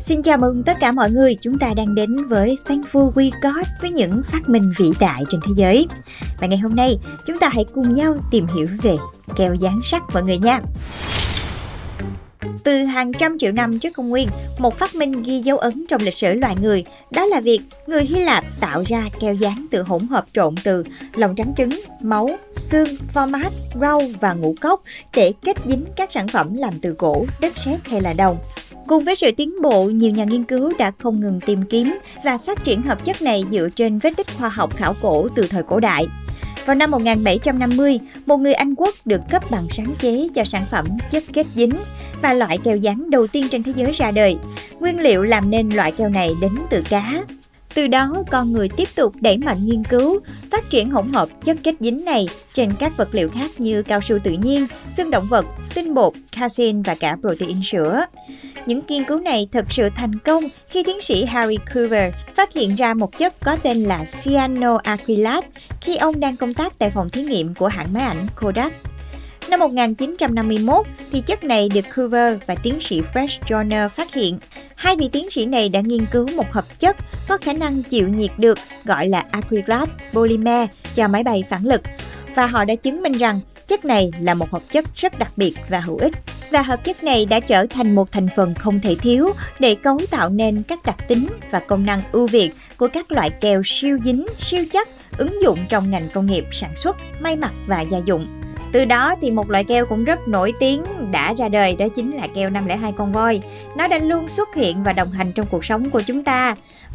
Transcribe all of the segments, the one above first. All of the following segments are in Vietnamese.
Xin chào mừng tất cả mọi người, chúng ta đang đến với Thankful We Got với những phát minh vĩ đại trên thế giới. Và ngày hôm nay, chúng ta hãy cùng nhau tìm hiểu về keo dán sắt mọi người nha. Từ hàng trăm triệu năm trước công nguyên, một phát minh ghi dấu ấn trong lịch sử loài người, đó là việc người Hy Lạp tạo ra keo dán từ hỗn hợp trộn từ lòng trắng trứng, máu, xương, pho mát, rau và ngũ cốc để kết dính các sản phẩm làm từ gỗ, đất sét hay là đồng. Cùng với sự tiến bộ, nhiều nhà nghiên cứu đã không ngừng tìm kiếm và phát triển hợp chất này dựa trên vết tích khoa học khảo cổ từ thời cổ đại. Vào năm 1750, một người Anh quốc được cấp bằng sáng chế cho sản phẩm chất kết dính và loại keo dán đầu tiên trên thế giới ra đời. Nguyên liệu làm nên loại keo này đến từ cá. Từ đó, con người tiếp tục đẩy mạnh nghiên cứu, phát triển hỗn hợp chất kết dính này trên các vật liệu khác như cao su tự nhiên, xương động vật, tinh bột, casein và cả protein sữa. Những nghiên cứu này thực sự thành công khi tiến sĩ Harry Coover phát hiện ra một chất có tên là cyanoacrylate khi ông đang công tác tại phòng thí nghiệm của hãng máy ảnh Kodak. Năm 1951 thì chất này được Coover và tiến sĩ Fred Joyner phát hiện. Hai vị tiến sĩ này đã nghiên cứu một hợp chất có khả năng chịu nhiệt được gọi là acrylate polymer cho máy bay phản lực và họ đã chứng minh rằng chất này là một hợp chất rất đặc biệt và hữu ích và hợp chất này đã trở thành một thành phần không thể thiếu để cấu tạo nên các đặc tính và công năng ưu việt của các loại keo siêu dính, siêu chắc ứng dụng trong ngành công nghiệp sản xuất, may mặc và gia dụng. Từ đó thì một loại keo cũng rất nổi tiếng đã ra đời đó chính là keo 502 con voi. Nó đã luôn xuất hiện và đồng hành trong cuộc sống của chúng ta.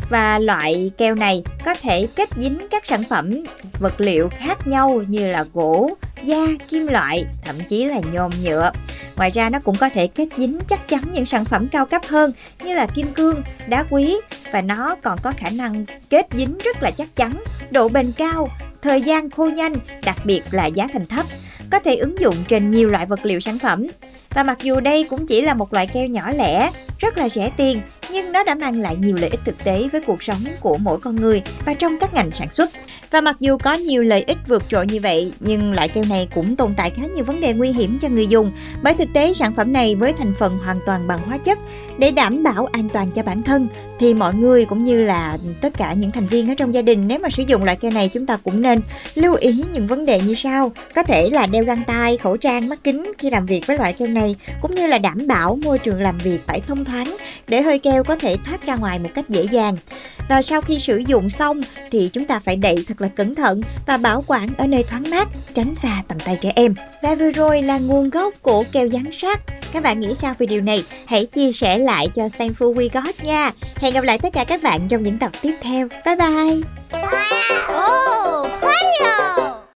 Và loại keo này có thể kết dính các sản phẩm vật liệu khác nhau như là gỗ, da, kim loại, thậm chí là nhôm nhựa. Ngoài ra nó cũng có thể kết dính chắc chắn những sản phẩm cao cấp hơn như là kim cương, đá quý và nó còn có khả năng kết dính rất là chắc chắn, độ bền cao, thời gian khô nhanh, đặc biệt là giá thành thấp có thể ứng dụng trên nhiều loại vật liệu sản phẩm. Và mặc dù đây cũng chỉ là một loại keo nhỏ lẻ, rất là rẻ tiền, nhưng nó đã mang lại nhiều lợi ích thực tế với cuộc sống của mỗi con người và trong các ngành sản xuất. Và mặc dù có nhiều lợi ích vượt trội như vậy, nhưng loại keo này cũng tồn tại khá nhiều vấn đề nguy hiểm cho người dùng, bởi thực tế sản phẩm này với thành phần hoàn toàn bằng hóa chất để đảm bảo an toàn cho bản thân thì mọi người cũng như là tất cả những thành viên ở trong gia đình nếu mà sử dụng loại keo này chúng ta cũng nên lưu ý những vấn đề như sau có thể là đeo găng tay khẩu trang mắt kính khi làm việc với loại keo này cũng như là đảm bảo môi trường làm việc phải thông thoáng để hơi keo có thể thoát ra ngoài một cách dễ dàng và sau khi sử dụng xong thì chúng ta phải đậy thật là cẩn thận và bảo quản ở nơi thoáng mát tránh xa tầm tay trẻ em và vừa rồi là nguồn gốc của keo dán sát các bạn nghĩ sao về điều này hãy chia sẻ lại cho Thankful We Got nha Hẹn gặp lại tất cả các bạn trong những tập tiếp theo. Bye bye! Wow! Oh,